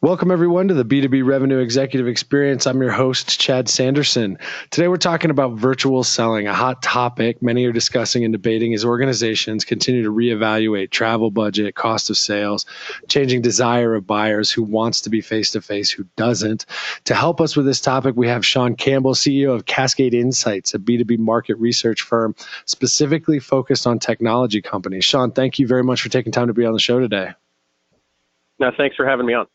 Welcome, everyone, to the B2B Revenue Executive Experience. I'm your host, Chad Sanderson. Today, we're talking about virtual selling, a hot topic many are discussing and debating as organizations continue to reevaluate travel budget, cost of sales, changing desire of buyers who wants to be face to face, who doesn't. To help us with this topic, we have Sean Campbell, CEO of Cascade Insights, a B2B market research firm specifically focused on technology companies. Sean, thank you very much for taking time to be on the show today. No, thanks for having me on.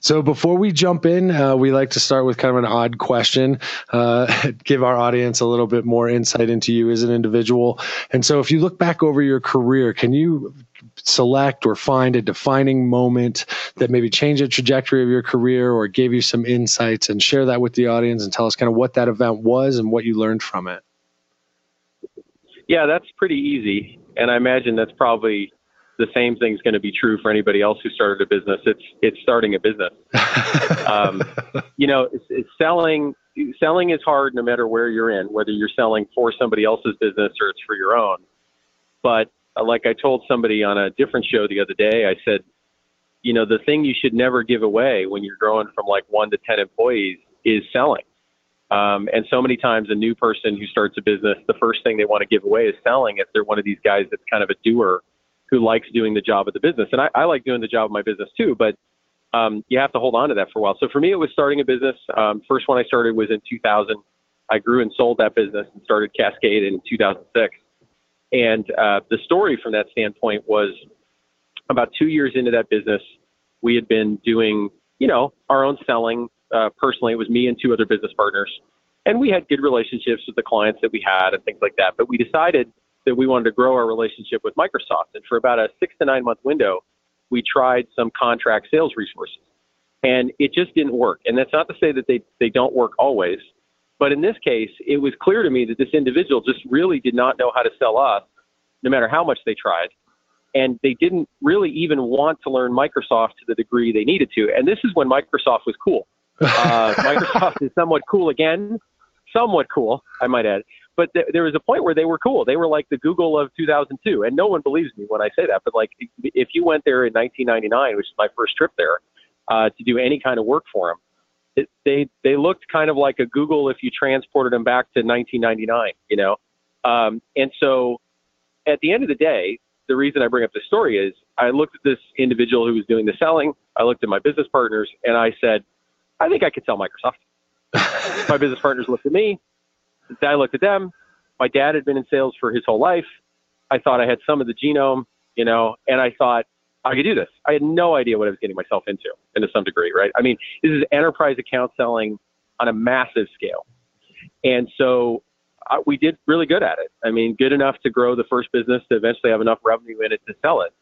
So before we jump in, uh, we like to start with kind of an odd question, uh, give our audience a little bit more insight into you as an individual. And so, if you look back over your career, can you select or find a defining moment that maybe changed the trajectory of your career or gave you some insights and share that with the audience and tell us kind of what that event was and what you learned from it? Yeah, that's pretty easy. And I imagine that's probably the same thing's going to be true for anybody else who started a business. It's it's starting a business. um, you know, it's, it's selling. Selling is hard no matter where you're in, whether you're selling for somebody else's business or it's for your own. But uh, like I told somebody on a different show the other day, I said, you know, the thing you should never give away when you're growing from like one to ten employees is selling. Um, and so many times, a new person who starts a business, the first thing they want to give away is selling. If they're one of these guys that's kind of a doer who likes doing the job of the business. And I, I like doing the job of my business too, but um, you have to hold on to that for a while. So for me, it was starting a business. Um, first one I started was in 2000. I grew and sold that business and started Cascade in 2006. And uh, the story from that standpoint was about two years into that business, we had been doing, you know, our own selling. Uh, personally, it was me and two other business partners. And we had good relationships with the clients that we had and things like that. But we decided that we wanted to grow our relationship with Microsoft. And for about a six to nine month window, we tried some contract sales resources. And it just didn't work. And that's not to say that they, they don't work always. But in this case, it was clear to me that this individual just really did not know how to sell us, no matter how much they tried. And they didn't really even want to learn Microsoft to the degree they needed to. And this is when Microsoft was cool. Uh, Microsoft is somewhat cool again, somewhat cool, I might add but th- there was a point where they were cool. They were like the Google of 2002, and no one believes me when I say that. But like, if you went there in 1999, which is my first trip there, uh, to do any kind of work for them, it, they they looked kind of like a Google if you transported them back to 1999. You know, um, and so at the end of the day, the reason I bring up the story is I looked at this individual who was doing the selling. I looked at my business partners, and I said, I think I could sell Microsoft. my business partners looked at me I looked at them. My dad had been in sales for his whole life. I thought I had some of the genome, you know, and I thought I could do this. I had no idea what I was getting myself into, and to some degree, right? I mean, this is enterprise account selling on a massive scale, and so uh, we did really good at it. I mean, good enough to grow the first business to eventually have enough revenue in it to sell it.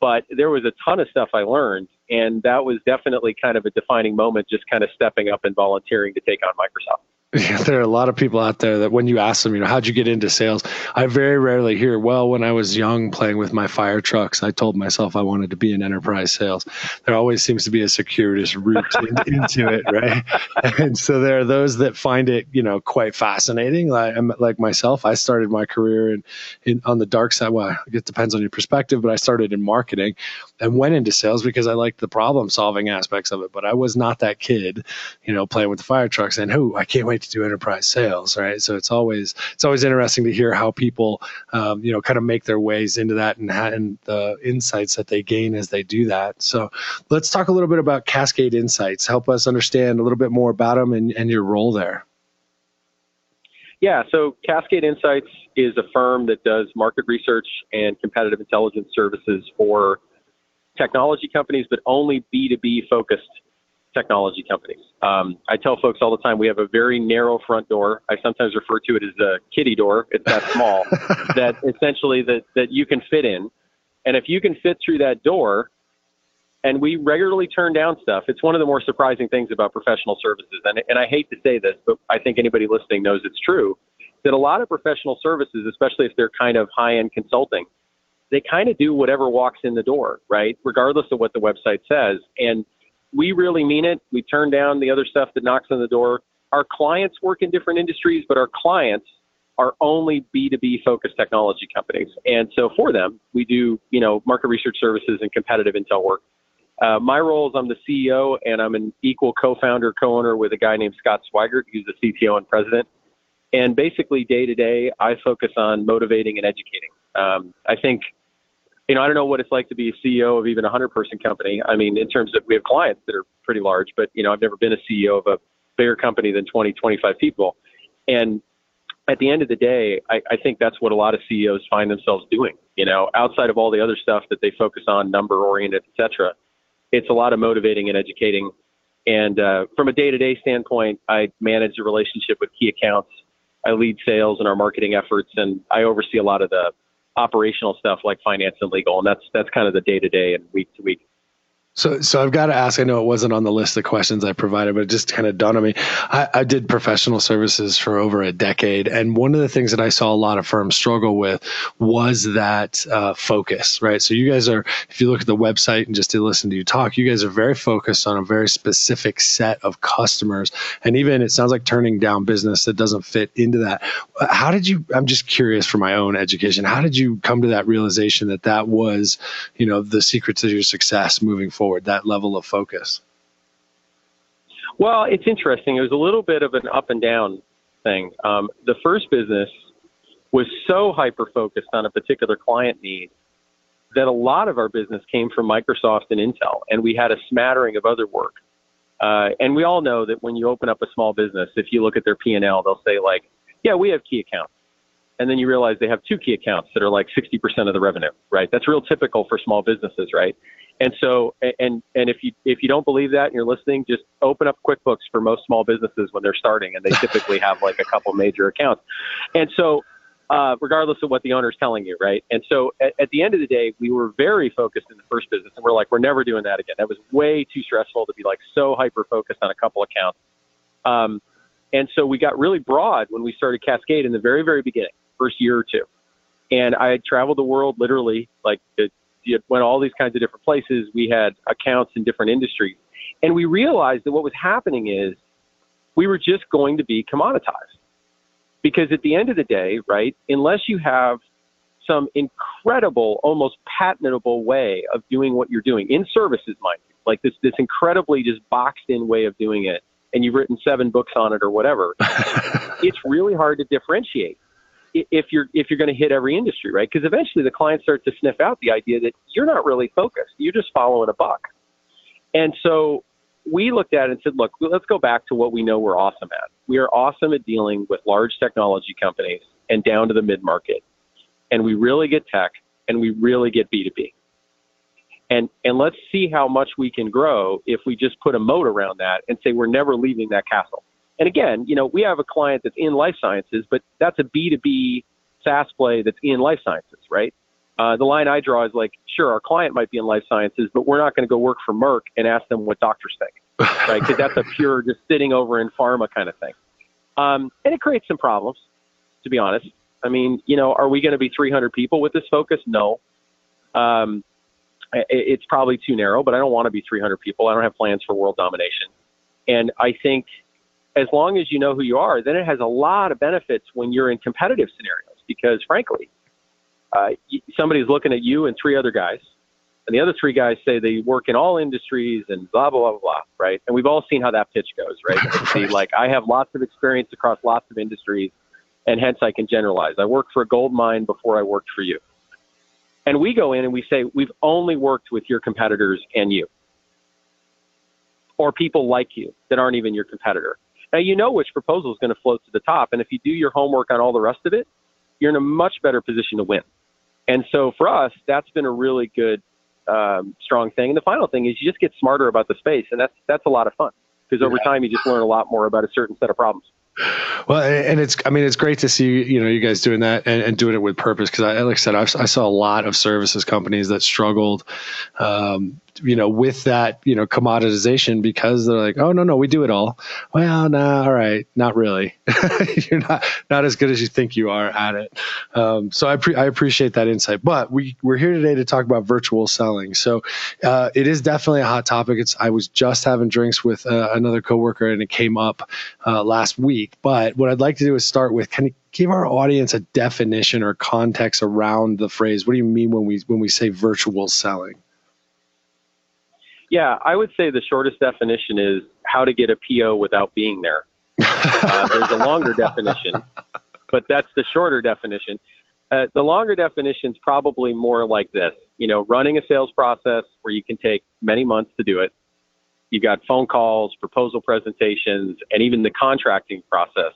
But there was a ton of stuff I learned, and that was definitely kind of a defining moment, just kind of stepping up and volunteering to take on Microsoft. Yeah, there are a lot of people out there that when you ask them, you know, how'd you get into sales? I very rarely hear, well, when I was young playing with my fire trucks, I told myself I wanted to be in enterprise sales. There always seems to be a circuitous route in, into it, right? And so there are those that find it, you know, quite fascinating. Like, like myself, I started my career in, in on the dark side. Well, it depends on your perspective, but I started in marketing and went into sales because I liked the problem solving aspects of it. But I was not that kid, you know, playing with the fire trucks and, oh, I can't wait to do enterprise sales, right? So it's always it's always interesting to hear how people, um, you know, kind of make their ways into that and, and the insights that they gain as they do that. So let's talk a little bit about Cascade Insights. Help us understand a little bit more about them and, and your role there. Yeah, so Cascade Insights is a firm that does market research and competitive intelligence services for technology companies, but only B2B focused technology companies. Um, I tell folks all the time we have a very narrow front door. I sometimes refer to it as a kitty door. It's that small that essentially that, that you can fit in. And if you can fit through that door, and we regularly turn down stuff. It's one of the more surprising things about professional services. And, and I hate to say this, but I think anybody listening knows it's true that a lot of professional services, especially if they're kind of high end consulting, they kind of do whatever walks in the door, right? Regardless of what the website says. And we really mean it. We turn down the other stuff that knocks on the door. Our clients work in different industries, but our clients are only B2B focused technology companies. And so for them, we do, you know, market research services and competitive intel work. Uh, my role is I'm the CEO and I'm an equal co-founder, co-owner with a guy named Scott Swigart, who's the CTO and president. And basically, day to day, I focus on motivating and educating. Um, I think, you know, I don't know what it's like to be a CEO of even a hundred person company. I mean, in terms of we have clients that are pretty large, but you know, I've never been a CEO of a bigger company than 20, 25 people. And at the end of the day, I, I think that's what a lot of CEOs find themselves doing. You know, outside of all the other stuff that they focus on, number oriented, et cetera, it's a lot of motivating and educating. And uh, from a day to day standpoint, I manage the relationship with key accounts. I lead sales and our marketing efforts, and I oversee a lot of the operational stuff like finance and legal. And that's that's kind of the day to day and week to week. So, so I've got to ask. I know it wasn't on the list of questions I provided, but it just kind of dawned on me. I, I, did professional services for over a decade, and one of the things that I saw a lot of firms struggle with was that uh, focus. Right. So, you guys are, if you look at the website and just to listen to you talk, you guys are very focused on a very specific set of customers, and even it sounds like turning down business that doesn't fit into that. How did you? I'm just curious for my own education. How did you come to that realization that that was, you know, the secret to your success moving forward? Forward, that level of focus? Well, it's interesting. It was a little bit of an up and down thing. Um, the first business was so hyper focused on a particular client need that a lot of our business came from Microsoft and Intel, and we had a smattering of other work. Uh, and we all know that when you open up a small business, if you look at their P&L, they'll say like, "Yeah, we have key accounts," and then you realize they have two key accounts that are like 60% of the revenue, right? That's real typical for small businesses, right? And so, and and if you if you don't believe that and you're listening, just open up QuickBooks for most small businesses when they're starting, and they typically have like a couple major accounts. And so, uh, regardless of what the owner's telling you, right? And so, at, at the end of the day, we were very focused in the first business, and we're like, we're never doing that again. That was way too stressful to be like so hyper focused on a couple accounts. Um, and so we got really broad when we started Cascade in the very very beginning, first year or two. And I traveled the world literally like you went all these kinds of different places. We had accounts in different industries. And we realized that what was happening is we were just going to be commoditized. Because at the end of the day, right, unless you have some incredible, almost patentable way of doing what you're doing in services, mind you, like this, this incredibly just boxed in way of doing it, and you've written seven books on it or whatever, it's really hard to differentiate if you're if you're going to hit every industry, right? Because eventually the clients start to sniff out the idea that you're not really focused. You're just following a buck. And so we looked at it and said, look, let's go back to what we know we're awesome at. We are awesome at dealing with large technology companies and down to the mid market. And we really get tech and we really get B2B. And, and let's see how much we can grow if we just put a moat around that and say we're never leaving that castle. And again, you know, we have a client that's in life sciences, but that's a B2B SaaS play that's in life sciences, right? Uh, the line I draw is like, sure, our client might be in life sciences, but we're not going to go work for Merck and ask them what doctors think, right? Because that's a pure just sitting over in pharma kind of thing. Um, and it creates some problems, to be honest. I mean, you know, are we going to be 300 people with this focus? No. Um, it, it's probably too narrow, but I don't want to be 300 people. I don't have plans for world domination. And I think as long as you know who you are, then it has a lot of benefits when you're in competitive scenarios because, frankly, uh, somebody's looking at you and three other guys, and the other three guys say they work in all industries and blah blah blah blah, right? And we've all seen how that pitch goes, right? See, like I have lots of experience across lots of industries, and hence I can generalize. I worked for a gold mine before I worked for you, and we go in and we say we've only worked with your competitors and you, or people like you that aren't even your competitor. Now you know which proposal is going to float to the top, and if you do your homework on all the rest of it, you're in a much better position to win. And so for us, that's been a really good, um, strong thing. And the final thing is you just get smarter about the space, and that's that's a lot of fun because over time you just learn a lot more about a certain set of problems. Well, and it's, I mean, it's great to see, you know, you guys doing that and, and doing it with purpose. Cause I, like I said, I've, i saw a lot of services companies that struggled, um, you know, with that, you know, commoditization because they're like, oh no, no, we do it all. Well, nah, all right, not really. You're not not as good as you think you are at it. Um, so I pre- I appreciate that insight. But we we're here today to talk about virtual selling. So uh, it is definitely a hot topic. It's I was just having drinks with uh, another coworker and it came up uh, last week. But what I'd like to do is start with can you give our audience a definition or context around the phrase? What do you mean when we when we say virtual selling? Yeah, I would say the shortest definition is how to get a PO without being there. Uh, there's a longer definition, but that's the shorter definition. Uh, the longer definition is probably more like this you know, running a sales process where you can take many months to do it. You've got phone calls, proposal presentations, and even the contracting process.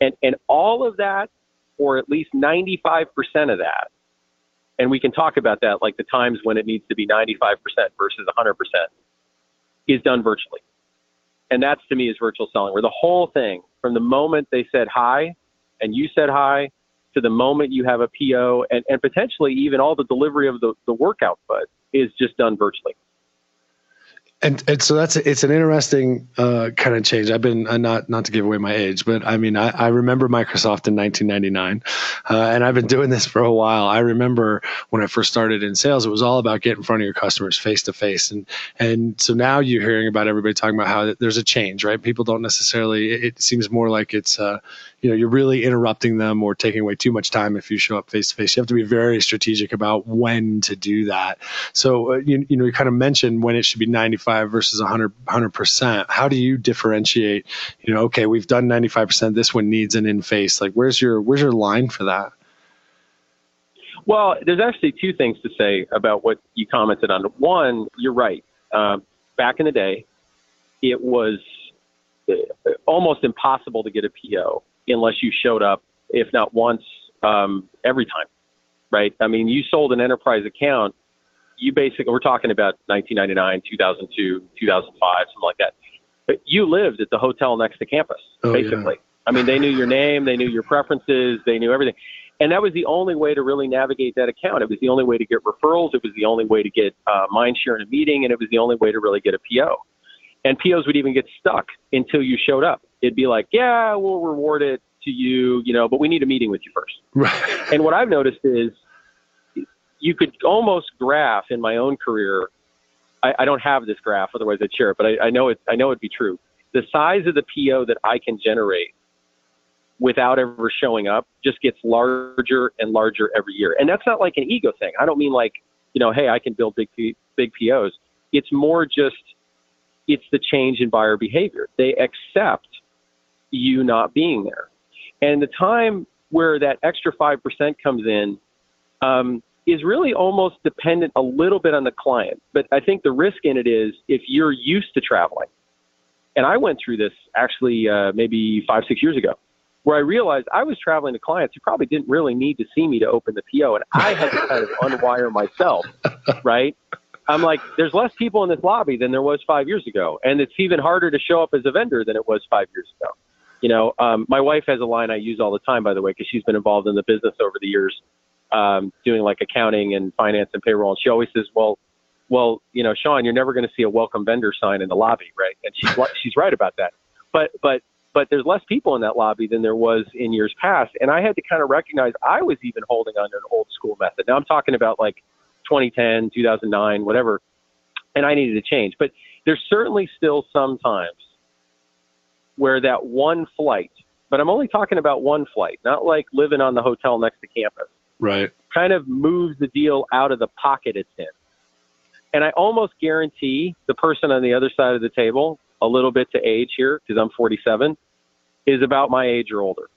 And, and all of that, or at least 95% of that, and we can talk about that, like the times when it needs to be 95% versus 100%, is done virtually. And that's to me is virtual selling, where the whole thing, from the moment they said hi and you said hi to the moment you have a PO and, and potentially even all the delivery of the, the work output is just done virtually and and so that's it's an interesting uh, kind of change. I've been uh, not not to give away my age, but I mean I, I remember Microsoft in 1999, uh, and I've been doing this for a while. I remember when I first started in sales, it was all about getting in front of your customers face to face, and and so now you're hearing about everybody talking about how there's a change, right? People don't necessarily. It, it seems more like it's uh, you know you're really interrupting them or taking away too much time if you show up face to face. You have to be very strategic about when to do that. So uh, you you know you kind of mentioned when it should be 95 95 versus 100 percent. How do you differentiate? You know, okay, we've done 95 percent. This one needs an in face. Like, where's your where's your line for that? Well, there's actually two things to say about what you commented on. One, you're right. Uh, back in the day, it was uh, almost impossible to get a PO unless you showed up, if not once, um, every time. Right? I mean, you sold an enterprise account you basically we're talking about 1999, 2002, 2005, something like that. But you lived at the hotel next to campus, oh, basically. Yeah. I mean, they knew your name, they knew your preferences, they knew everything. And that was the only way to really navigate that account. It was the only way to get referrals. It was the only way to get uh, mind share in a meeting, and it was the only way to really get a PO. And POs would even get stuck until you showed up. It'd be like, yeah, we'll reward it to you, you know, but we need a meeting with you first. Right. And what I've noticed is you could almost graph in my own career. I, I don't have this graph, otherwise I'd share it, but I, I know it. I know it'd be true. The size of the PO that I can generate without ever showing up just gets larger and larger every year. And that's not like an ego thing. I don't mean like, you know, hey, I can build big big POs. It's more just it's the change in buyer behavior. They accept you not being there. And the time where that extra 5% comes in, um, is really almost dependent a little bit on the client. But I think the risk in it is if you're used to traveling, and I went through this actually uh, maybe five, six years ago, where I realized I was traveling to clients who probably didn't really need to see me to open the PO, and I had to kind of unwire myself, right? I'm like, there's less people in this lobby than there was five years ago, and it's even harder to show up as a vendor than it was five years ago. You know, um, my wife has a line I use all the time, by the way, because she's been involved in the business over the years um, doing like accounting and finance and payroll. And she always says, well, well, you know, Sean, you're never going to see a welcome vendor sign in the lobby, right? And she's she's right about that. But but but there's less people in that lobby than there was in years past, and I had to kind of recognize I was even holding on to an old school method. Now I'm talking about like 2010, 2009, whatever, and I needed to change. But there's certainly still some times where that one flight, but I'm only talking about one flight, not like living on the hotel next to campus right. kind of moves the deal out of the pocket it's in. And i almost guarantee the person on the other side of the table a little bit to age here because i'm 47 is about my age or older.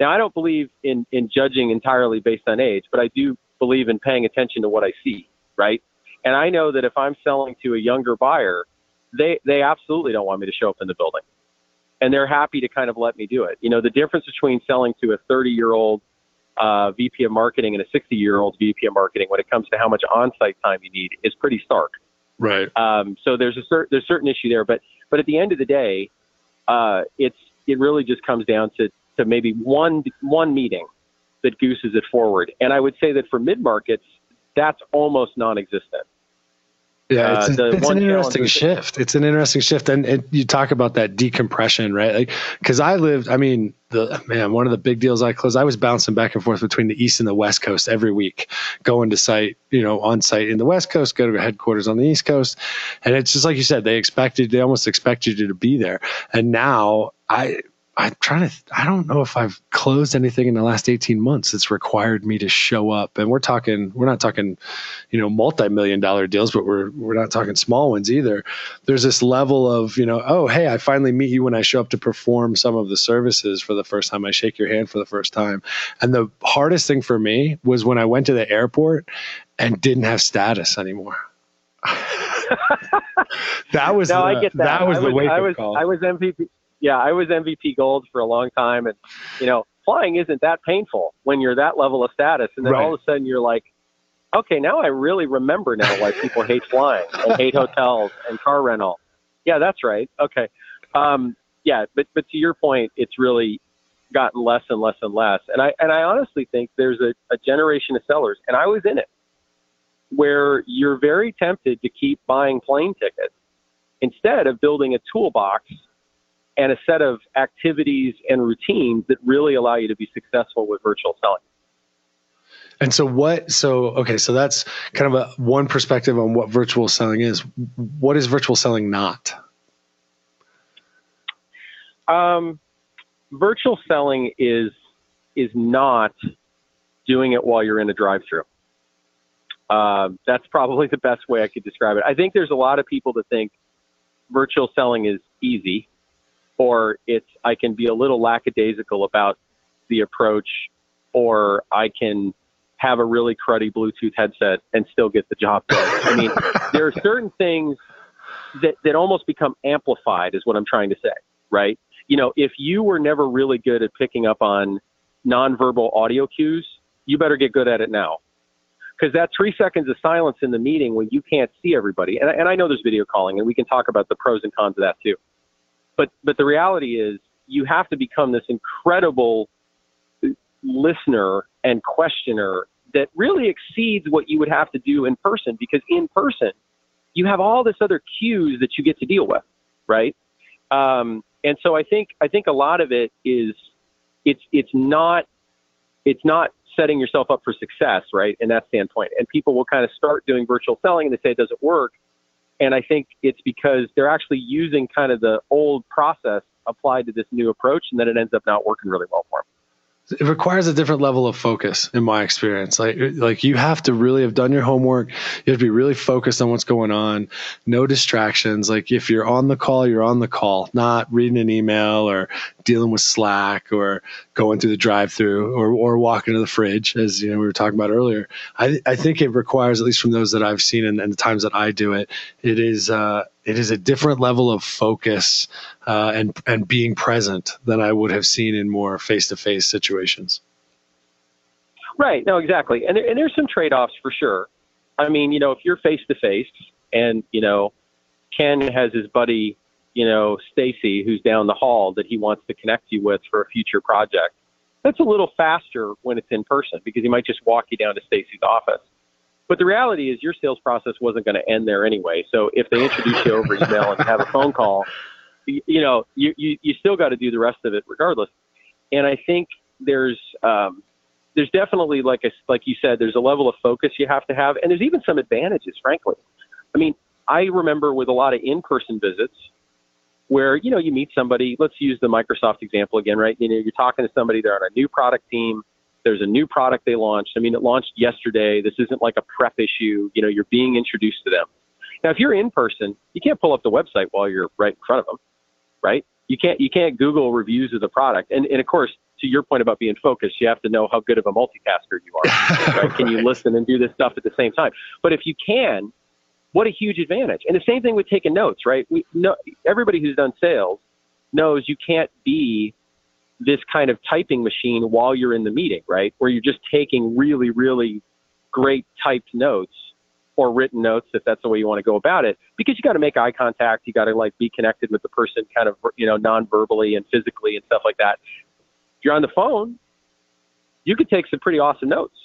Now i don't believe in in judging entirely based on age but i do believe in paying attention to what i see right? And i know that if i'm selling to a younger buyer they they absolutely don't want me to show up in the building and they're happy to kind of let me do it you know the difference between selling to a 30 year old uh, VP of marketing and a 60 year old VP of marketing when it comes to how much on site time you need is pretty stark. Right. Um, so there's a certain there's a certain issue there, but but at the end of the day, uh, it's it really just comes down to to maybe one one meeting that gooses it forward. And I would say that for mid markets, that's almost non-existent. Yeah, it's, uh, it's an interesting shift. It's an interesting shift, and, and you talk about that decompression, right? Like, because I lived, I mean, the man, one of the big deals I closed, I was bouncing back and forth between the east and the west coast every week, going to site, you know, on site in the west coast, go to headquarters on the east coast, and it's just like you said, they expected, they almost expected you to be there, and now I I'm trying to, I don't know if I've closed anything in the last 18 months that's required me to show up. And we're talking, we're not talking, you know, multi-million dollar deals, but we're, we're not talking small ones either. There's this level of, you know, oh, hey, I finally meet you when I show up to perform some of the services for the first time. I shake your hand for the first time. And the hardest thing for me was when I went to the airport and didn't have status anymore. that was no, the, I get that. that was I the wake I was, call. I was MVP yeah, I was MVP gold for a long time, and you know, flying isn't that painful when you're that level of status, and then right. all of a sudden you're like, okay, now I really remember now why people hate flying and hate hotels and car rental. Yeah, that's right. Okay, um, yeah, but but to your point, it's really gotten less and less and less, and I and I honestly think there's a, a generation of sellers, and I was in it, where you're very tempted to keep buying plane tickets instead of building a toolbox and a set of activities and routines that really allow you to be successful with virtual selling. And so what so okay, so that's kind of a one perspective on what virtual selling is. What is virtual selling not? Um, virtual selling is is not doing it while you're in a drive-through. Uh, that's probably the best way I could describe it. I think there's a lot of people that think virtual selling is easy or it's I can be a little lackadaisical about the approach, or I can have a really cruddy Bluetooth headset and still get the job done. I mean, there are certain things that, that almost become amplified, is what I'm trying to say, right? You know, if you were never really good at picking up on nonverbal audio cues, you better get good at it now. Because that three seconds of silence in the meeting when you can't see everybody, and, and I know there's video calling, and we can talk about the pros and cons of that too. But but the reality is you have to become this incredible listener and questioner that really exceeds what you would have to do in person because in person you have all this other cues that you get to deal with, right? Um, and so I think I think a lot of it is it's it's not it's not setting yourself up for success, right? In that standpoint, and people will kind of start doing virtual selling and they say it doesn't work, and I think it's because they're actually using kind of the old process applied to this new approach, and then it ends up not working really well for them it requires a different level of focus in my experience. Like like you have to really have done your homework. You have to be really focused on what's going on. No distractions. Like if you're on the call you're on the call not reading an email or dealing with slack or going through the drive through or, or walking to the fridge as you know we were talking about earlier i, I think it requires at least from those that i've seen and, and the times that i do it it is uh, it is a different level of focus uh, and and being present than I would have seen in more face to face situations. Right. No, exactly. And there, and there's some trade offs for sure. I mean, you know, if you're face to face and you know Ken has his buddy, you know, Stacy, who's down the hall that he wants to connect you with for a future project. That's a little faster when it's in person because he might just walk you down to Stacy's office. But the reality is your sales process wasn't going to end there anyway. So if they introduce you over email and have a phone call, you, you know, you, you, you still got to do the rest of it regardless. And I think there's, um, there's definitely like a, like you said, there's a level of focus you have to have, and there's even some advantages, frankly. I mean, I remember with a lot of in-person visits where you know you meet somebody. Let's use the Microsoft example again, right? You know, you're talking to somebody, they're on a new product team. There's a new product they launched. I mean, it launched yesterday. This isn't like a prep issue. You know, you're being introduced to them. Now, if you're in person, you can't pull up the website while you're right in front of them, right? You can't you can't Google reviews of the product. And and of course, to your point about being focused, you have to know how good of a multitasker you are. Right? Can you listen and do this stuff at the same time? But if you can, what a huge advantage. And the same thing with taking notes, right? We know everybody who's done sales knows you can't be this kind of typing machine while you're in the meeting, right? Where you're just taking really, really great typed notes or written notes if that's the way you want to go about it because you got to make eye contact you got to like be connected with the person kind of you know non-verbally and physically and stuff like that if you're on the phone you could take some pretty awesome notes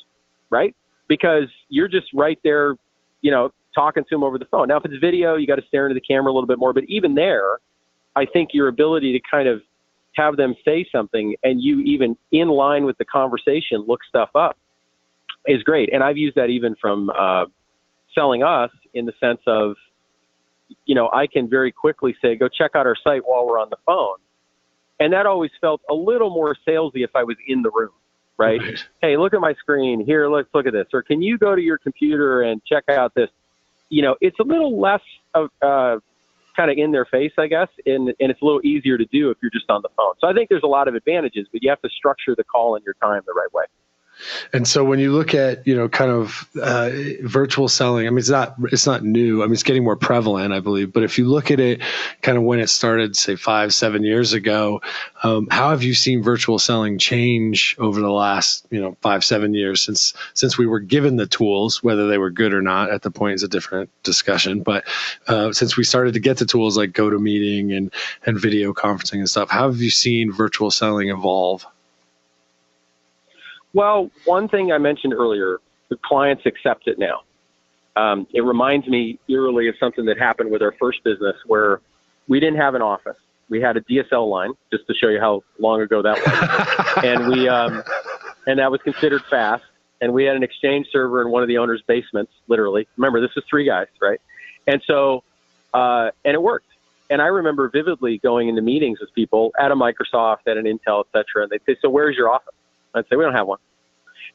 right because you're just right there you know talking to them over the phone. Now, if it's video, you got to stare into the camera a little bit more. But even there, I think your ability to kind of have them say something and you even in line with the conversation look stuff up is great. And I've used that even from uh, selling us in the sense of, you know, I can very quickly say, go check out our site while we're on the phone. And that always felt a little more salesy if I was in the room, right? right? Hey, look at my screen. Here, let's look at this. Or can you go to your computer and check out this? You know, it's a little less of uh, kind of in their face, I guess, and, and it's a little easier to do if you're just on the phone. So I think there's a lot of advantages, but you have to structure the call and your time the right way. And so when you look at you know kind of uh, virtual selling, I mean it's not it's not new. I mean it's getting more prevalent, I believe. But if you look at it, kind of when it started, say five seven years ago, um, how have you seen virtual selling change over the last you know five seven years since since we were given the tools, whether they were good or not at the point is a different discussion. But uh, since we started to get the tools like GoToMeeting and and video conferencing and stuff, how have you seen virtual selling evolve? Well, one thing I mentioned earlier, the clients accept it now. Um, it reminds me eerily of something that happened with our first business where we didn't have an office. We had a DSL line, just to show you how long ago that was, and we um, and that was considered fast. And we had an exchange server in one of the owner's basements, literally. Remember, this was three guys, right? And so, uh, and it worked. And I remember vividly going into meetings with people at a Microsoft, at an Intel, et cetera, and they'd say, "So where's your office?" I'd say, we don't have one.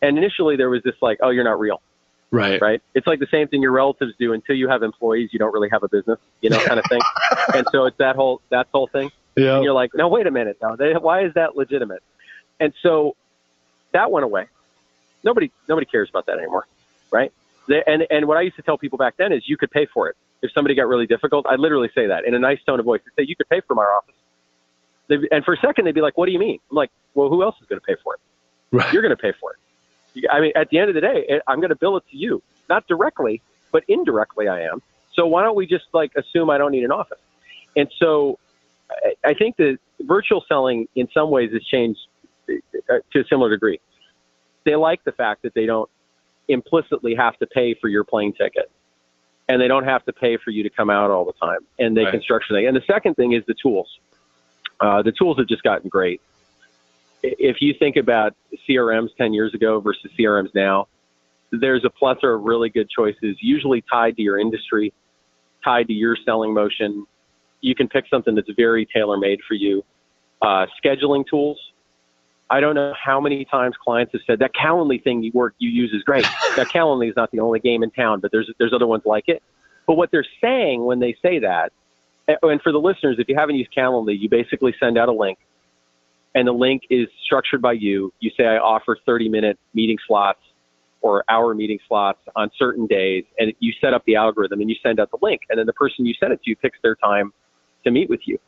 And initially there was this like, oh, you're not real. Right. Right. It's like the same thing your relatives do. Until you have employees, you don't really have a business, you know, kind of thing. and so it's that whole, that whole thing. Yeah. And you're like, no, wait a minute. Now, they, why is that legitimate? And so that went away. Nobody, nobody cares about that anymore. Right. They, and, and what I used to tell people back then is you could pay for it. If somebody got really difficult, I'd literally say that in a nice tone of voice. I'd say, you could pay for my office. They'd, and for a second, they'd be like, what do you mean? I'm like, well, who else is going to pay for it? Right. You're going to pay for it. I mean, at the end of the day, I'm going to bill it to you, not directly, but indirectly I am. So why don't we just like assume I don't need an office? And so I think that virtual selling in some ways has changed uh, to a similar degree. They like the fact that they don't implicitly have to pay for your plane ticket and they don't have to pay for you to come out all the time and they right. can structure things. And the second thing is the tools. Uh, the tools have just gotten great if you think about CRMs 10 years ago versus CRMs now, there's a plethora of really good choices, usually tied to your industry, tied to your selling motion. You can pick something that's very tailor made for you. Uh, scheduling tools. I don't know how many times clients have said that Calendly thing you work you use is great. that Calendly is not the only game in town, but there's there's other ones like it. But what they're saying when they say that, and for the listeners, if you haven't used Calendly, you basically send out a link and the link is structured by you. You say, I offer 30 minute meeting slots or hour meeting slots on certain days, and you set up the algorithm and you send out the link, and then the person you send it to picks their time to meet with you.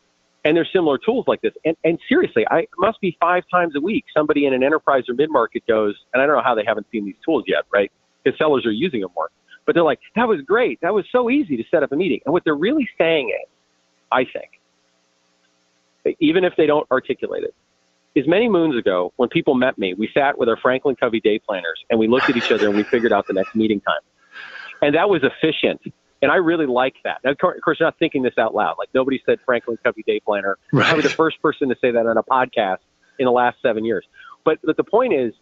And there's similar tools like this. And, and seriously, I must be five times a week. Somebody in an enterprise or mid market goes, and I don't know how they haven't seen these tools yet, right? Because sellers are using them more. But they're like, that was great. That was so easy to set up a meeting. And what they're really saying is, I think, even if they don't articulate it, is many moons ago when people met me, we sat with our Franklin Covey day planners and we looked at each other and we figured out the next meeting time. And that was efficient. And I really like that. Now, of course, you're not thinking this out loud. Like nobody said Franklin Covey day planner. Right. I was the first person to say that on a podcast in the last seven years. But, but the point is,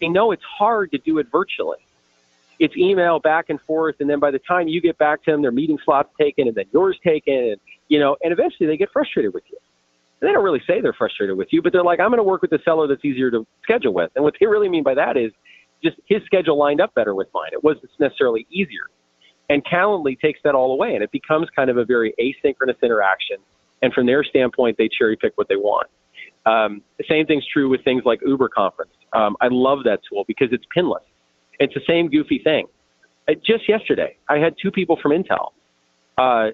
they know it's hard to do it virtually. It's email back and forth, and then by the time you get back to them, their meeting slots taken, and then yours taken, and you know, and eventually they get frustrated with you they don't really say they're frustrated with you, but they're like, I'm going to work with the seller that's easier to schedule with. And what they really mean by that is just his schedule lined up better with mine. It wasn't necessarily easier. And Calendly takes that all away, and it becomes kind of a very asynchronous interaction. And from their standpoint, they cherry pick what they want. Um, the same thing's true with things like Uber Conference. Um, I love that tool because it's pinless. It's the same goofy thing. Uh, just yesterday, I had two people from Intel, uh,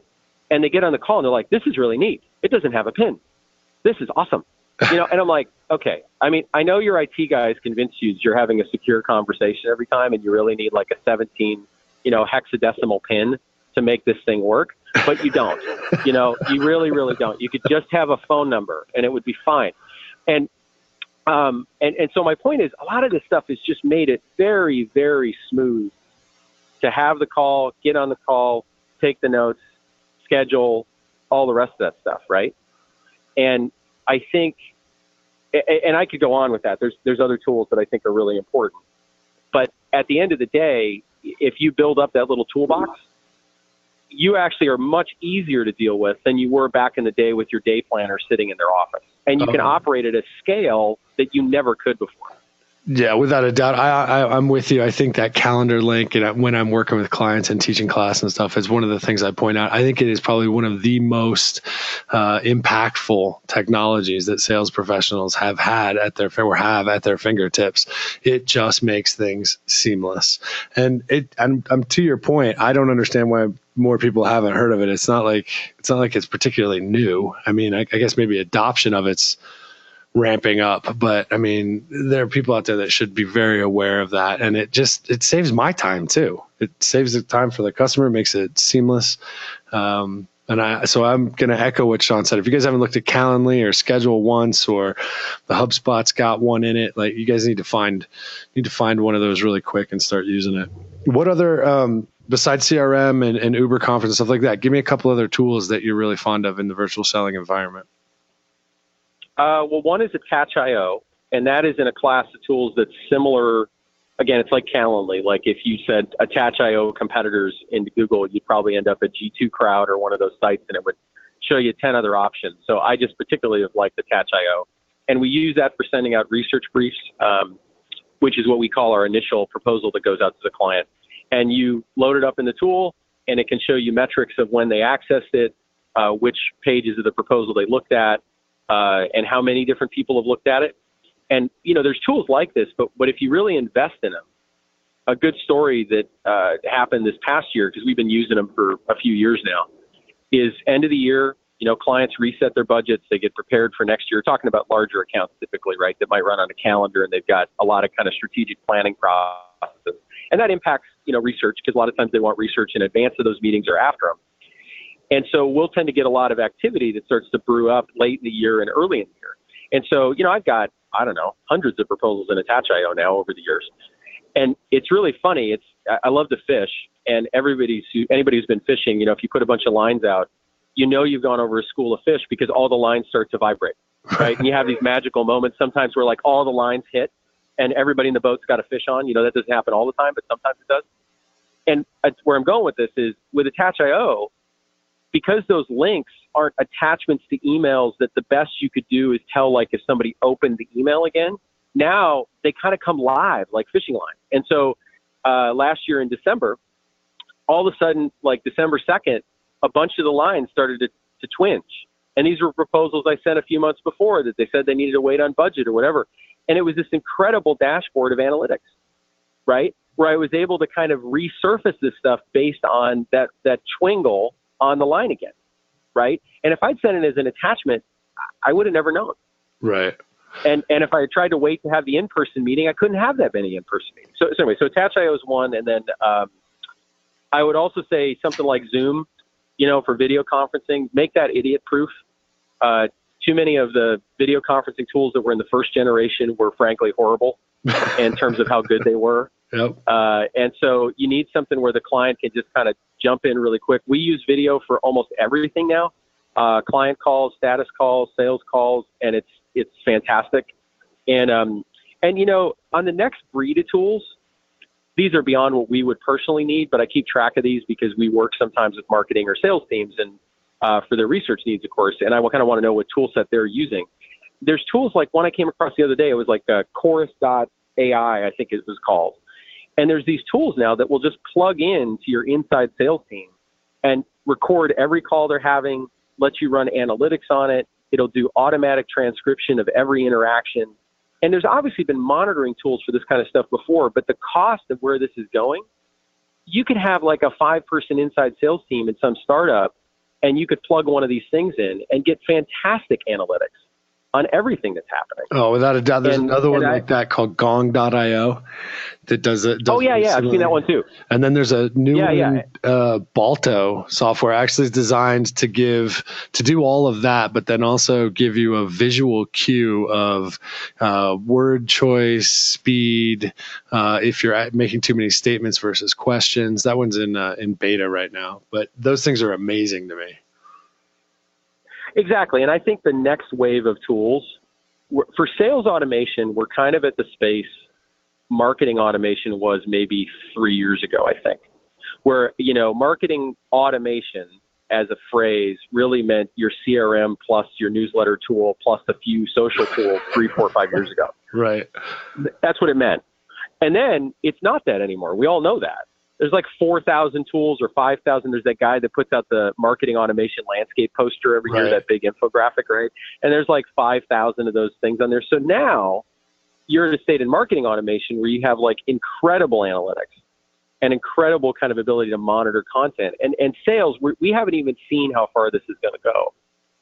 and they get on the call and they're like, "This is really neat. It doesn't have a pin." This is awesome. You know, and I'm like, okay. I mean, I know your IT guys convince you you're having a secure conversation every time, and you really need like a 17, you know, hexadecimal pin to make this thing work. But you don't. you know, you really, really don't. You could just have a phone number, and it would be fine. And um, and and so my point is, a lot of this stuff has just made it very, very smooth to have the call, get on the call, take the notes, schedule, all the rest of that stuff, right? And I think, and I could go on with that. There's there's other tools that I think are really important, but at the end of the day, if you build up that little toolbox, you actually are much easier to deal with than you were back in the day with your day planner sitting in their office, and you can uh-huh. operate at a scale that you never could before. Yeah, without a doubt, I, I am with you. I think that calendar link, and when I'm working with clients and teaching class and stuff, is one of the things I point out. I think it is probably one of the most uh, impactful technologies that sales professionals have had at their or have at their fingertips. It just makes things seamless, and it. I'm, I'm to your point. I don't understand why more people haven't heard of it. It's not like it's not like it's particularly new. I mean, I, I guess maybe adoption of it's ramping up. But I mean, there are people out there that should be very aware of that. And it just, it saves my time too. It saves the time for the customer, makes it seamless. Um, and I, so I'm going to echo what Sean said. If you guys haven't looked at Calendly or Schedule Once or the HubSpot's got one in it, like you guys need to find, need to find one of those really quick and start using it. What other, um, besides CRM and, and Uber conference and stuff like that, give me a couple other tools that you're really fond of in the virtual selling environment. Uh, well, one is Attach.io, and that is in a class of tools that's similar. Again, it's like Calendly. Like if you said Attach.io competitors into Google, you'd probably end up at G2 Crowd or one of those sites, and it would show you 10 other options. So I just particularly have liked Attach.io. And we use that for sending out research briefs, um, which is what we call our initial proposal that goes out to the client. And you load it up in the tool, and it can show you metrics of when they accessed it, uh, which pages of the proposal they looked at, uh, and how many different people have looked at it. And you know, there's tools like this, but but if you really invest in them, a good story that uh, happened this past year because we've been using them for a few years now is end of the year. You know, clients reset their budgets, they get prepared for next year. talking about larger accounts typically, right? That might run on a calendar and they've got a lot of kind of strategic planning processes, and that impacts you know research because a lot of times they want research in advance of those meetings or after them. And so we'll tend to get a lot of activity that starts to brew up late in the year and early in the year. And so, you know, I've got, I don't know, hundreds of proposals in Attach.io now over the years. And it's really funny. It's, I love to fish and everybody's, anybody who's been fishing, you know, if you put a bunch of lines out, you know, you've gone over a school of fish because all the lines start to vibrate, right? and you have these magical moments sometimes where like all the lines hit and everybody in the boat's got a fish on. You know, that doesn't happen all the time, but sometimes it does. And that's where I'm going with this is with Attach.io, because those links aren't attachments to emails that the best you could do is tell like if somebody opened the email again now they kind of come live like fishing line. And so uh, last year in december all of a sudden like december 2nd a bunch of the lines started to, to twinge. And these were proposals i sent a few months before that they said they needed to wait on budget or whatever. And it was this incredible dashboard of analytics right? Where i was able to kind of resurface this stuff based on that that twingle on the line again, right? And if I'd sent it as an attachment, I would have never known. Right. And and if I had tried to wait to have the in person meeting, I couldn't have that many in person meetings. So, so anyway, so attach Attach.io is one, and then um, I would also say something like Zoom, you know, for video conferencing, make that idiot proof. Uh, too many of the video conferencing tools that were in the first generation were frankly horrible in terms of how good they were. Yep. Uh, and so you need something where the client can just kind of jump in really quick. We use video for almost everything now. Uh, client calls, status calls, sales calls, and it's it's fantastic. And um, and you know, on the next breed of tools, these are beyond what we would personally need, but I keep track of these because we work sometimes with marketing or sales teams and uh, for their research needs, of course. And I kind of want to know what tool set they're using. There's tools like one I came across the other day. It was like uh, Chorus.ai, I think it was called and there's these tools now that will just plug in to your inside sales team and record every call they're having, let you run analytics on it. It'll do automatic transcription of every interaction. And there's obviously been monitoring tools for this kind of stuff before, but the cost of where this is going, you could have like a five person inside sales team in some startup and you could plug one of these things in and get fantastic analytics on everything that's happening. Oh, without a doubt. There's and, another one I, like that called Gong.io that does it. Does oh yeah, yeah, I've seen that one too. And then there's a new yeah, one, yeah. Uh, Balto software actually designed to give to do all of that, but then also give you a visual cue of uh, word choice, speed, uh, if you're making too many statements versus questions. That one's in uh, in beta right now, but those things are amazing to me. Exactly, and I think the next wave of tools for sales automation, we're kind of at the space marketing automation was maybe three years ago, I think, where, you know, marketing automation as a phrase really meant your CRM plus your newsletter tool plus a few social tools three, four, five years ago. Right. That's what it meant. And then it's not that anymore. We all know that. There's like 4,000 tools or 5,000. There's that guy that puts out the marketing automation landscape poster every right. year, that big infographic, right? And there's like 5,000 of those things on there. So now you're in a state in marketing automation where you have like incredible analytics and incredible kind of ability to monitor content. And and sales, we, we haven't even seen how far this is going to go.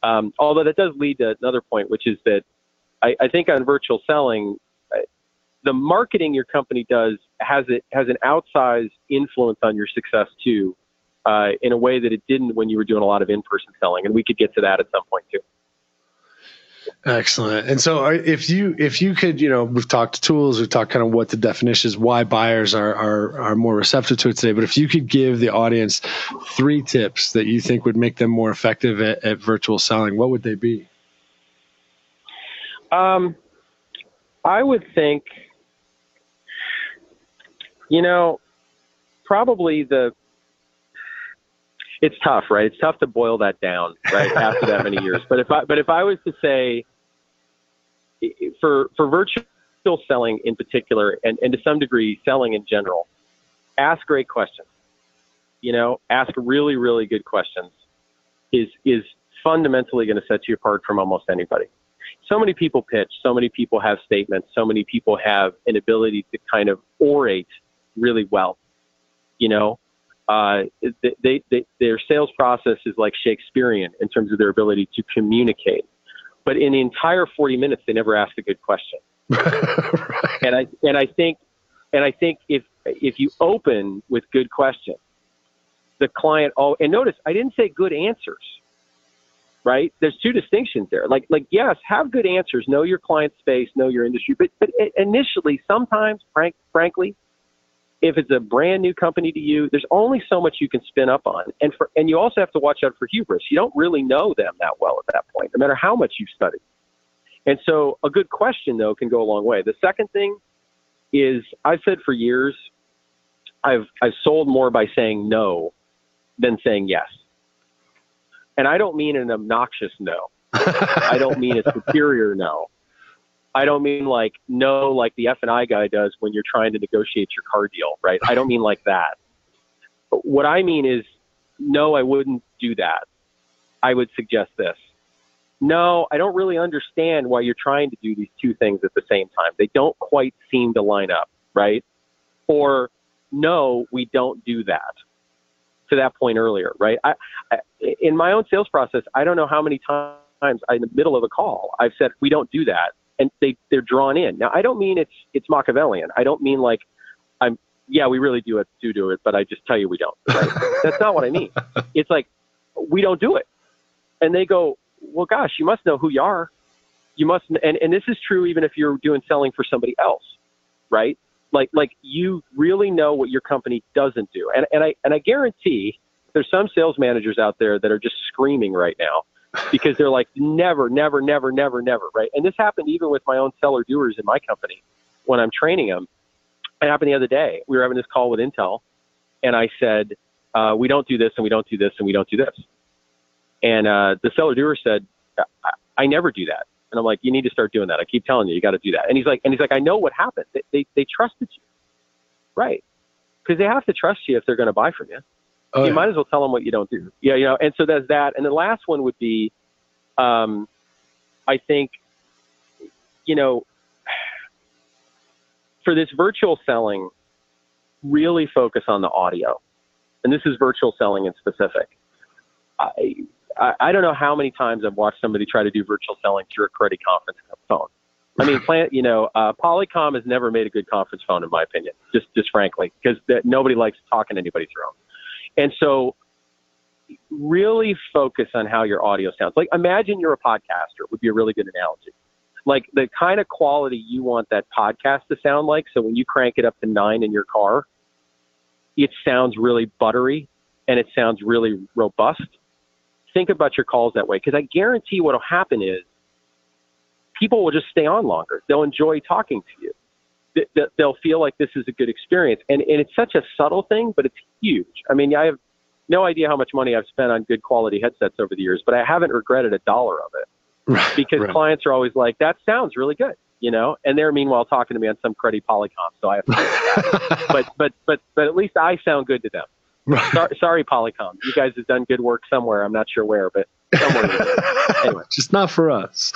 Um, although that does lead to another point, which is that I, I think on virtual selling, uh, the marketing your company does has it has an outsized influence on your success too, uh, in a way that it didn't when you were doing a lot of in-person selling. And we could get to that at some point too. Excellent. And so, if you if you could, you know, we've talked tools, we've talked kind of what the definition is, why buyers are are are more receptive to it today. But if you could give the audience three tips that you think would make them more effective at, at virtual selling, what would they be? Um, I would think, you know, probably the it's tough, right? It's tough to boil that down, right, after that many years. But if I but if I was to say for for virtual selling in particular, and, and to some degree selling in general, ask great questions. You know, ask really, really good questions is is fundamentally going to set you apart from almost anybody. So many people pitch, so many people have statements, so many people have an ability to kind of orate really well. You know, uh, they, they, their sales process is like Shakespearean in terms of their ability to communicate. But in the entire 40 minutes, they never ask a good question. right. And I and I think and I think if if you open with good questions, the client oh and notice I didn't say good answers. Right? There's two distinctions there. Like like yes, have good answers, know your client space, know your industry, but but initially sometimes frank frankly if it's a brand new company to you, there's only so much you can spin up on. And for and you also have to watch out for hubris. You don't really know them that well at that point, no matter how much you've studied. And so a good question though can go a long way. The second thing is I've said for years I've I've sold more by saying no than saying yes. And I don't mean an obnoxious no. I don't mean a superior no. I don't mean like no, like the F and I guy does when you're trying to negotiate your car deal, right? I don't mean like that. But what I mean is, no, I wouldn't do that. I would suggest this. No, I don't really understand why you're trying to do these two things at the same time. They don't quite seem to line up, right? Or no, we don't do that. To that point earlier, right? I, I, in my own sales process, I don't know how many times in the middle of a call I've said we don't do that, and they they're drawn in. Now, I don't mean it's it's Machiavellian. I don't mean like I'm yeah, we really do it do do it, but I just tell you we don't. Right? That's not what I mean. It's like we don't do it, and they go, well, gosh, you must know who you are. You must, and and this is true even if you're doing selling for somebody else, right? Like like you really know what your company doesn't do, and and I and I guarantee there's some sales managers out there that are just screaming right now because they're like never, never, never, never, never, right? And this happened even with my own seller doers in my company when I'm training them. It happened the other day. We were having this call with Intel, and I said, uh, "We don't do this, and we don't do this, and we don't do this." And uh, the seller doer said, I, "I never do that." And I'm like, "You need to start doing that. I keep telling you, you got to do that." And he's like, "And he's like, I know what happened. They they, they trusted you, right? Because they have to trust you if they're going to buy from you." Oh, you yeah. might as well tell them what you don't do. Yeah, you know. And so there's that. And the last one would be, um, I think, you know, for this virtual selling, really focus on the audio. And this is virtual selling in specific. I, I, I don't know how many times I've watched somebody try to do virtual selling through a credit conference phone. I mean, plant, you know, uh, Polycom has never made a good conference phone, in my opinion, just, just frankly, because nobody likes talking to anybody through them. And so really focus on how your audio sounds. Like imagine you're a podcaster would be a really good analogy. Like the kind of quality you want that podcast to sound like. So when you crank it up to nine in your car, it sounds really buttery and it sounds really robust. Think about your calls that way because I guarantee what will happen is people will just stay on longer. They'll enjoy talking to you. They'll feel like this is a good experience. And, and it's such a subtle thing, but it's huge. I mean, I have no idea how much money I've spent on good quality headsets over the years, but I haven't regretted a dollar of it right, because right. clients are always like, "That sounds really good," you know, and they're meanwhile talking to me on some cruddy Polycom, so I have to. but but but but at least I sound good to them. Right. Sorry, sorry, Polycom. You guys have done good work somewhere. I'm not sure where, but anyway. Just not for us.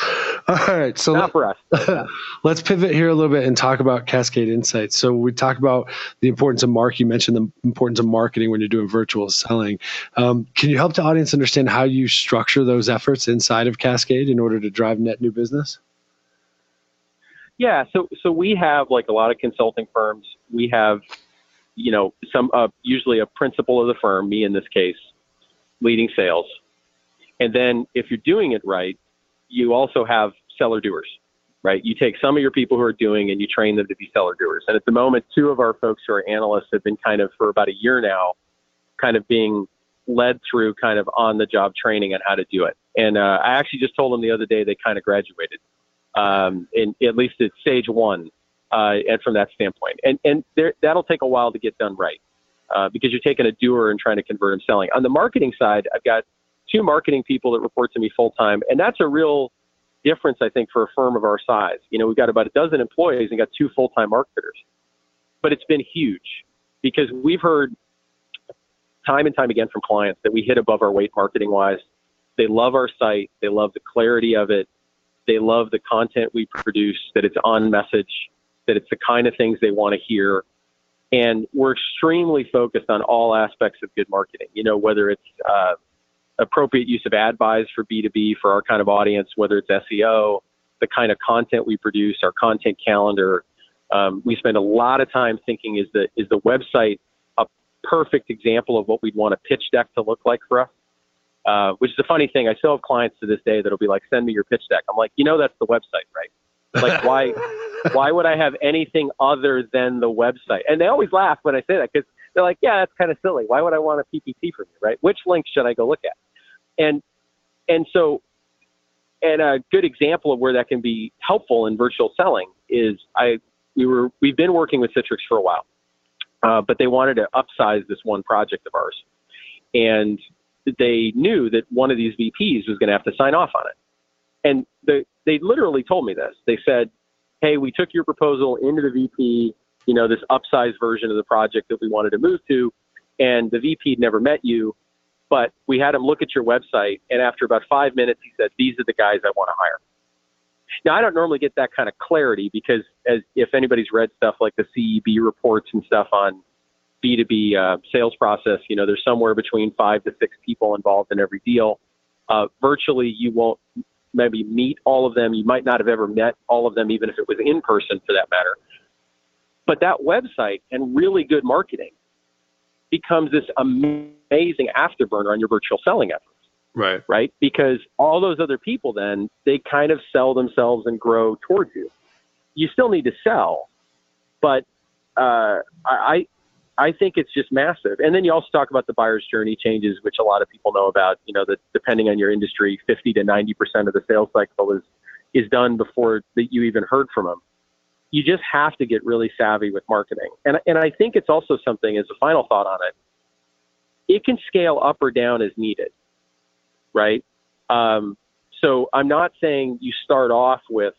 All right. So not for us. let's pivot here a little bit and talk about Cascade Insights. So we talk about the importance of mark. You mentioned the importance of marketing when you're doing virtual selling. Um, can you help the audience understand how you structure those efforts inside of Cascade in order to drive net new business? Yeah. So so we have like a lot of consulting firms. We have, you know, some uh, usually a principal of the firm, me in this case, leading sales and then if you're doing it right, you also have seller doers, right? You take some of your people who are doing and you train them to be seller doers. And at the moment, two of our folks who are analysts have been kind of for about a year now, kind of being led through kind of on the job training on how to do it. And uh, I actually just told them the other day they kind of graduated, um, in, at least at stage one, uh, and from that standpoint. And, and there, that'll take a while to get done right. Uh, because you're taking a doer and trying to convert them selling. On the marketing side, I've got two marketing people that report to me full time, and that's a real difference, I think, for a firm of our size. You know, we've got about a dozen employees and got two full time marketers, but it's been huge because we've heard time and time again from clients that we hit above our weight marketing wise. They love our site, they love the clarity of it, they love the content we produce, that it's on message, that it's the kind of things they want to hear. And we're extremely focused on all aspects of good marketing. You know, whether it's uh, appropriate use of ad buys for B2B for our kind of audience, whether it's SEO, the kind of content we produce, our content calendar. Um, we spend a lot of time thinking is the is the website a perfect example of what we'd want a pitch deck to look like for us? Uh, which is a funny thing. I still have clients to this day that'll be like, "Send me your pitch deck." I'm like, you know, that's the website, right? Like, why why would I have anything other than the website? And they always laugh when I say that because they're like, "Yeah, that's kind of silly. Why would I want a PPT from you, right? Which link should I go look at?" And and so and a good example of where that can be helpful in virtual selling is I we were we've been working with Citrix for a while, uh, but they wanted to upsize this one project of ours, and they knew that one of these VPs was going to have to sign off on it, and the, they literally told me this. They said, "Hey, we took your proposal into the VP, you know, this upsized version of the project that we wanted to move to, and the VP never met you, but we had him look at your website, and after about five minutes, he said, "These are the guys I want to hire." Now, I don't normally get that kind of clarity because, as if anybody's read stuff like the CEB reports and stuff on B2B uh, sales process, you know, there's somewhere between five to six people involved in every deal. Uh, virtually, you won't maybe meet all of them. You might not have ever met all of them, even if it was in person for that matter. But that website and really good marketing becomes this amazing afterburner on your virtual selling efforts. Right. Right. Because all those other people then they kind of sell themselves and grow towards you. You still need to sell, but uh, I I think it's just massive. And then you also talk about the buyer's journey changes, which a lot of people know about. You know that depending on your industry, fifty to ninety percent of the sales cycle is is done before that you even heard from them you just have to get really savvy with marketing. And, and I think it's also something, as a final thought on it, it can scale up or down as needed, right? Um, so I'm not saying you start off with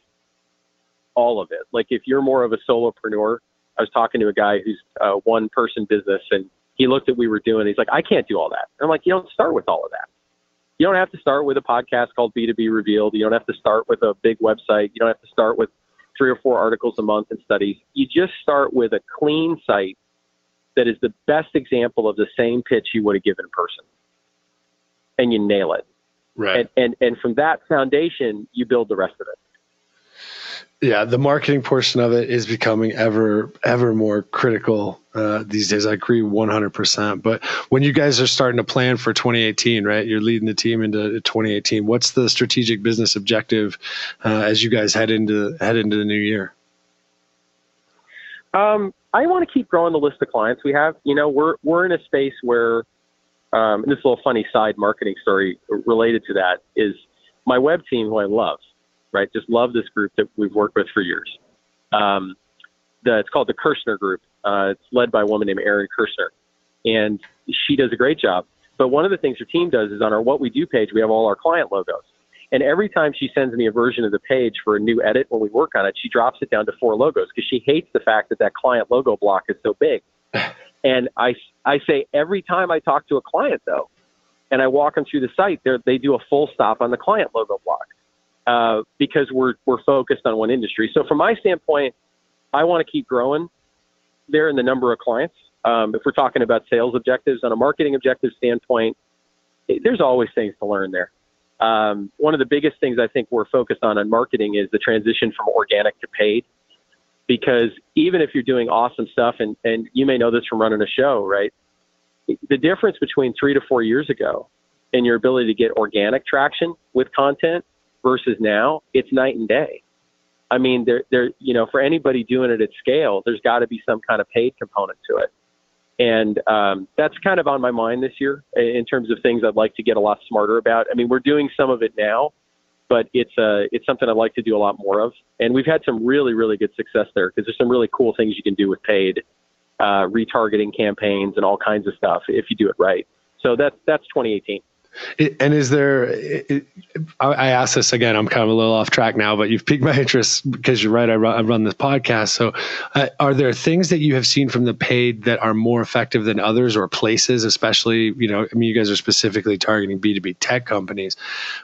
all of it. Like if you're more of a solopreneur, I was talking to a guy who's a one person business and he looked at what we were doing. He's like, I can't do all that. And I'm like, you don't start with all of that. You don't have to start with a podcast called B2B Revealed. You don't have to start with a big website. You don't have to start with three or four articles a month and studies. You just start with a clean site that is the best example of the same pitch you would have given in person. And you nail it. Right. And, and and from that foundation, you build the rest of it yeah, the marketing portion of it is becoming ever ever more critical uh, these days. I agree 100%. But when you guys are starting to plan for 2018, right? You're leading the team into 2018. What's the strategic business objective uh, as you guys head into head into the new year? Um, I want to keep growing the list of clients we have. You know, we're we're in a space where um, this little funny side marketing story related to that is my web team, who I love right? Just love this group that we've worked with for years. Um, the, it's called the Kirshner Group. Uh, it's led by a woman named Erin Kirshner, and she does a great job. But one of the things her team does is on our What We Do page, we have all our client logos. And every time she sends me a version of the page for a new edit when we work on it, she drops it down to four logos because she hates the fact that that client logo block is so big. and I, I say every time I talk to a client, though, and I walk them through the site, they they do a full stop on the client logo block. Uh, because we're we're focused on one industry. So from my standpoint, I want to keep growing there in the number of clients. Um, if we're talking about sales objectives on a marketing objective standpoint, it, there's always things to learn there. Um, one of the biggest things I think we're focused on on marketing is the transition from organic to paid. Because even if you're doing awesome stuff, and, and you may know this from running a show, right? The difference between three to four years ago and your ability to get organic traction with content versus now, it's night and day. I mean, there, there, you know, for anybody doing it at scale, there's got to be some kind of paid component to it, and um, that's kind of on my mind this year in terms of things I'd like to get a lot smarter about. I mean, we're doing some of it now, but it's uh, it's something I'd like to do a lot more of, and we've had some really, really good success there because there's some really cool things you can do with paid uh, retargeting campaigns and all kinds of stuff if you do it right. So that's that's 2018 and is there? It, I ask this again. I'm kind of a little off track now, but you've piqued my interest because you're right. I run, I run this podcast. So, uh, are there things that you have seen from the paid that are more effective than others, or places, especially? You know, I mean, you guys are specifically targeting B2B tech companies,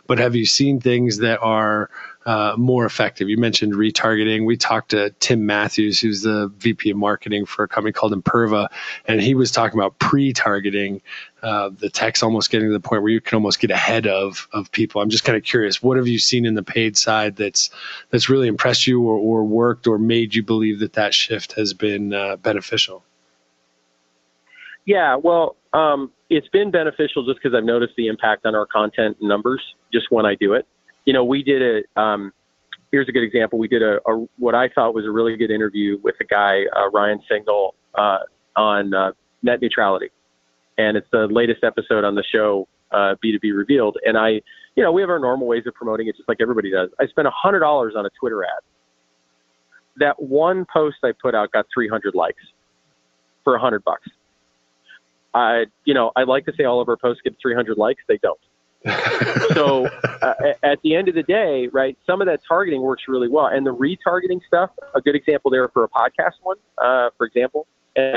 but have you seen things that are uh, more effective. You mentioned retargeting. We talked to Tim Matthews, who's the VP of marketing for a company called Imperva, and he was talking about pre-targeting. Uh, the text almost getting to the point where you can almost get ahead of of people. I'm just kind of curious, what have you seen in the paid side that's that's really impressed you or, or worked or made you believe that that shift has been uh, beneficial? Yeah, well, um, it's been beneficial just because I've noticed the impact on our content numbers just when I do it you know, we did a. Um, here's a good example. We did a, a, what I thought was a really good interview with a guy, uh, Ryan Singel, uh, on uh, net neutrality, and it's the latest episode on the show, uh, B2B Revealed. And I, you know, we have our normal ways of promoting it, just like everybody does. I spent a hundred dollars on a Twitter ad. That one post I put out got 300 likes for a hundred bucks. I, you know, I like to say all of our posts get 300 likes. They don't so uh, at the end of the day, right, some of that targeting works really well. And the retargeting stuff, a good example there for a podcast one, uh, for example.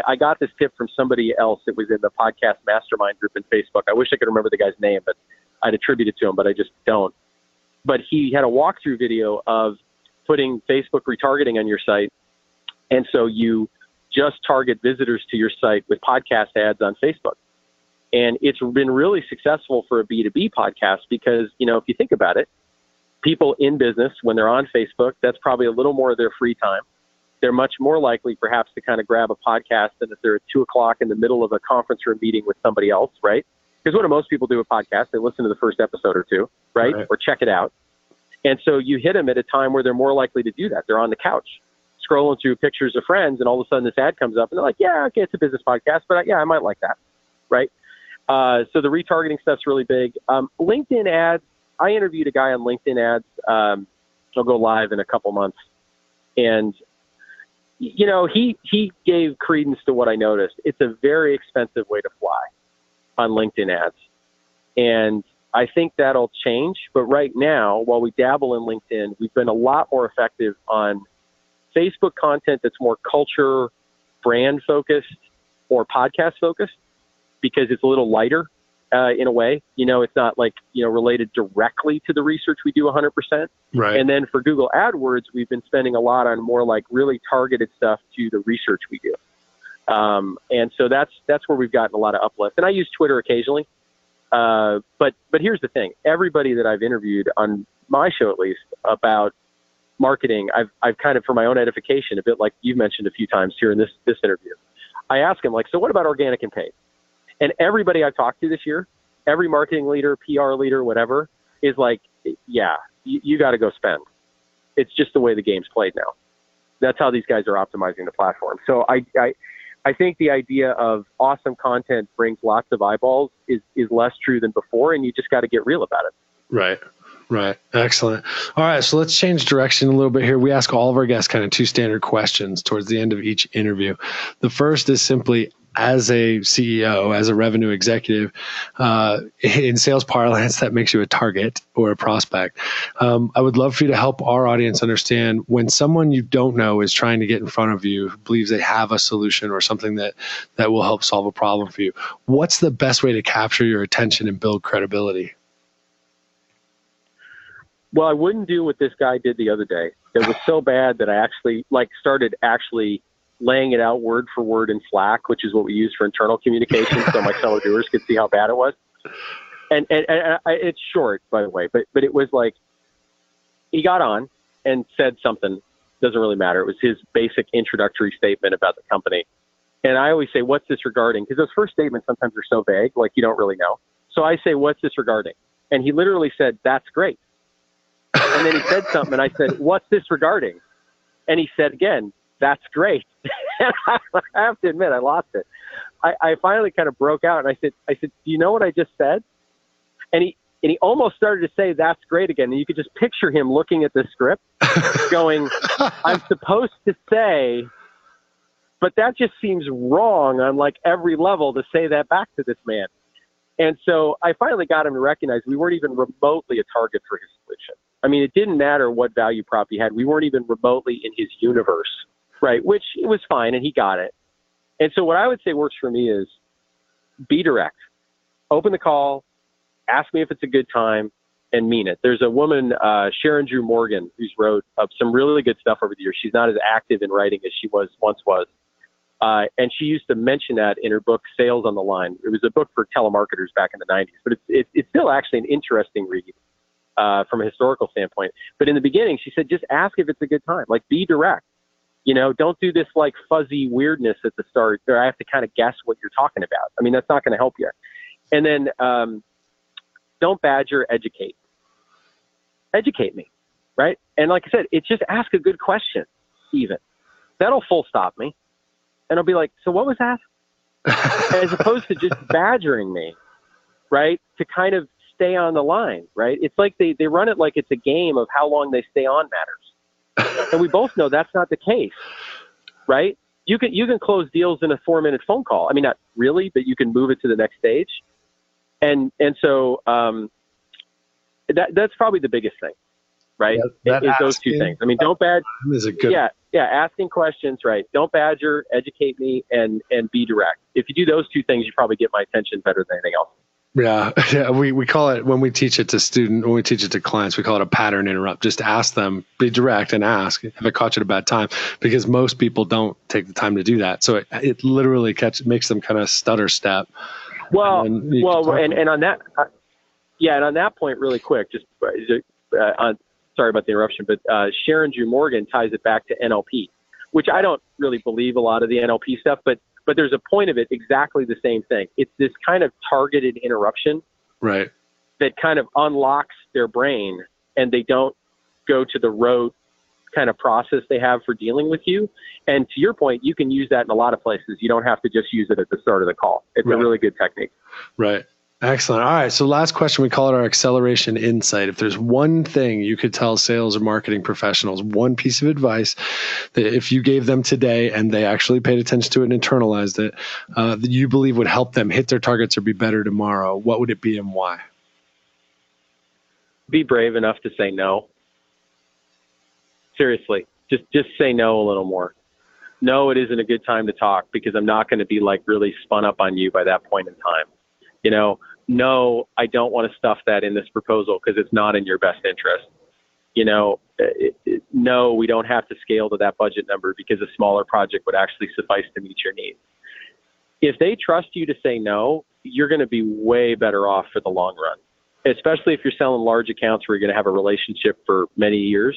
I got this tip from somebody else that was in the podcast mastermind group in Facebook. I wish I could remember the guy's name, but I'd attribute it to him, but I just don't. But he had a walkthrough video of putting Facebook retargeting on your site. And so you just target visitors to your site with podcast ads on Facebook. And it's been really successful for a B2B podcast because, you know, if you think about it, people in business, when they're on Facebook, that's probably a little more of their free time. They're much more likely, perhaps, to kind of grab a podcast than if they're at two o'clock in the middle of a conference room meeting with somebody else, right? Because what do most people do with podcasts? They listen to the first episode or two, right? right? Or check it out. And so you hit them at a time where they're more likely to do that. They're on the couch scrolling through pictures of friends, and all of a sudden this ad comes up, and they're like, yeah, okay, it's a business podcast, but uh, yeah, I might like that, right? Uh, so the retargeting stuff's really big. Um, LinkedIn ads. I interviewed a guy on LinkedIn ads. Um, will go live in a couple months, and you know he he gave credence to what I noticed. It's a very expensive way to fly on LinkedIn ads, and I think that'll change. But right now, while we dabble in LinkedIn, we've been a lot more effective on Facebook content that's more culture, brand focused, or podcast focused because it's a little lighter uh, in a way. You know, it's not like you know related directly to the research we do 100%. Right. And then for Google AdWords, we've been spending a lot on more like really targeted stuff to the research we do. Um, and so that's that's where we've gotten a lot of uplift. And I use Twitter occasionally. Uh, but but here's the thing: everybody that I've interviewed on my show, at least, about marketing, I've I've kind of for my own edification, a bit like you've mentioned a few times here in this this interview. I ask them like, so what about organic and paid? And everybody I've talked to this year, every marketing leader, PR leader, whatever, is like, yeah, you, you got to go spend. It's just the way the game's played now. That's how these guys are optimizing the platform. So I, I, I think the idea of awesome content brings lots of eyeballs is, is less true than before, and you just got to get real about it. Right. Right. Excellent. All right. So let's change direction a little bit here. We ask all of our guests kind of two standard questions towards the end of each interview. The first is simply as a CEO, as a revenue executive, uh, in sales parlance, that makes you a target or a prospect. Um, I would love for you to help our audience understand when someone you don't know is trying to get in front of you, believes they have a solution or something that that will help solve a problem for you. What's the best way to capture your attention and build credibility? Well, I wouldn't do what this guy did the other day. It was so bad that I actually like started actually laying it out word for word in Slack, which is what we use for internal communication, so my fellow doers could see how bad it was. And, and, and I, it's short, by the way, but but it was like he got on and said something. Doesn't really matter. It was his basic introductory statement about the company. And I always say, "What's this regarding?" Because those first statements sometimes are so vague, like you don't really know. So I say, "What's this regarding?" And he literally said, "That's great." And then he said something, and I said, "What's this regarding?" And he said again, "That's great." and I, I have to admit, I lost it. I, I finally kind of broke out, and I said, "I said, do you know what I just said?" And he and he almost started to say, "That's great" again. And you could just picture him looking at the script, going, "I'm supposed to say." But that just seems wrong on like every level to say that back to this man. And so I finally got him to recognize we weren't even remotely a target for his solution. I mean, it didn't matter what value prop he had. We weren't even remotely in his universe, right? Which it was fine, and he got it. And so what I would say works for me is be direct. Open the call, ask me if it's a good time, and mean it. There's a woman, uh, Sharon Drew Morgan, who's wrote uh, some really good stuff over the years. She's not as active in writing as she was once was. Uh, and she used to mention that in her book, Sales on the Line. It was a book for telemarketers back in the 90s, but it's, it, it's still actually an interesting read uh, from a historical standpoint. But in the beginning, she said, just ask if it's a good time. Like, be direct. You know, don't do this like fuzzy weirdness at the start where I have to kind of guess what you're talking about. I mean, that's not going to help you. And then um, don't badger, educate. Educate me, right? And like I said, it's just ask a good question, even. That'll full stop me and I'll be like, so what was that? As opposed to just badgering me, right? To kind of stay on the line, right? It's like they, they run it like it's a game of how long they stay on matters. And we both know that's not the case, right? You can you can close deals in a four minute phone call. I mean, not really, but you can move it to the next stage. And and so um, that that's probably the biggest thing, right? That is those two things. I mean, don't bad. Is a good. Yeah, yeah, asking questions, right? Don't badger, educate me, and and be direct. If you do those two things, you probably get my attention better than anything else. Yeah, yeah. We we call it when we teach it to student when we teach it to clients, we call it a pattern interrupt. Just ask them, be direct, and ask. Have I caught you at a bad time? Because most people don't take the time to do that. So it it literally catch makes them kind of stutter step. Well, and well, and, and on that, uh, yeah, and on that point, really quick, just uh, on sorry about the interruption, but uh, Sharon Drew Morgan ties it back to NLP, which I don't really believe a lot of the NLP stuff, but but there's a point of it exactly the same thing. It's this kind of targeted interruption, right? That kind of unlocks their brain, and they don't go to the rote kind of process they have for dealing with you. And to your point, you can use that in a lot of places. You don't have to just use it at the start of the call. It's right. a really good technique. Right. Excellent. All right. So, last question, we call it our acceleration insight. If there's one thing you could tell sales or marketing professionals, one piece of advice that if you gave them today and they actually paid attention to it and internalized it, uh, that you believe would help them hit their targets or be better tomorrow, what would it be and why? Be brave enough to say no. Seriously, just just say no a little more. No, it isn't a good time to talk because I'm not going to be like really spun up on you by that point in time. You know, no, I don't want to stuff that in this proposal because it's not in your best interest. You know, eh, it, it, no, we don't have to scale to that budget number because a smaller project would actually suffice to meet your needs. If they trust you to say no, you're going to be way better off for the long run, especially if you're selling large accounts where you're going to have a relationship for many years.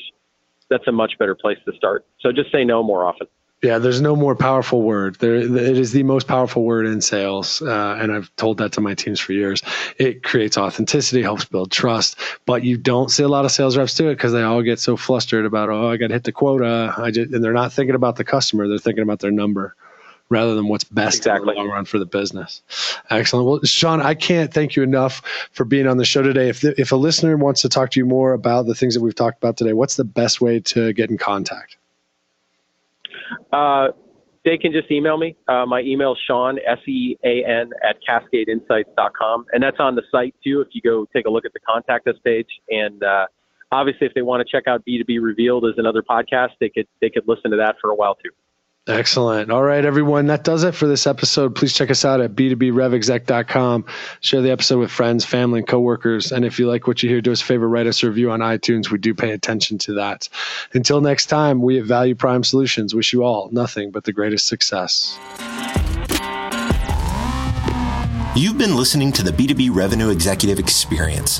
That's a much better place to start. So just say no more often. Yeah, there's no more powerful word. There, it is the most powerful word in sales, uh, and I've told that to my teams for years. It creates authenticity, helps build trust, but you don't see a lot of sales reps do it because they all get so flustered about, oh, I got to hit the quota. I just, and they're not thinking about the customer; they're thinking about their number rather than what's best exactly. in the long run for the business. Excellent. Well, Sean, I can't thank you enough for being on the show today. If the, if a listener wants to talk to you more about the things that we've talked about today, what's the best way to get in contact? Uh, they can just email me. Uh, my email is Sean, S E A N, at cascadeinsights.com. And that's on the site too if you go take a look at the contact us page. And uh, obviously, if they want to check out B2B Revealed as another podcast, they could, they could listen to that for a while too. Excellent. All right, everyone. That does it for this episode. Please check us out at b2brevexec.com. Share the episode with friends, family, and coworkers. And if you like what you hear, do us a favor, write us a review on iTunes. We do pay attention to that. Until next time, we at Value Prime Solutions wish you all nothing but the greatest success. You've been listening to the B2B Revenue Executive Experience.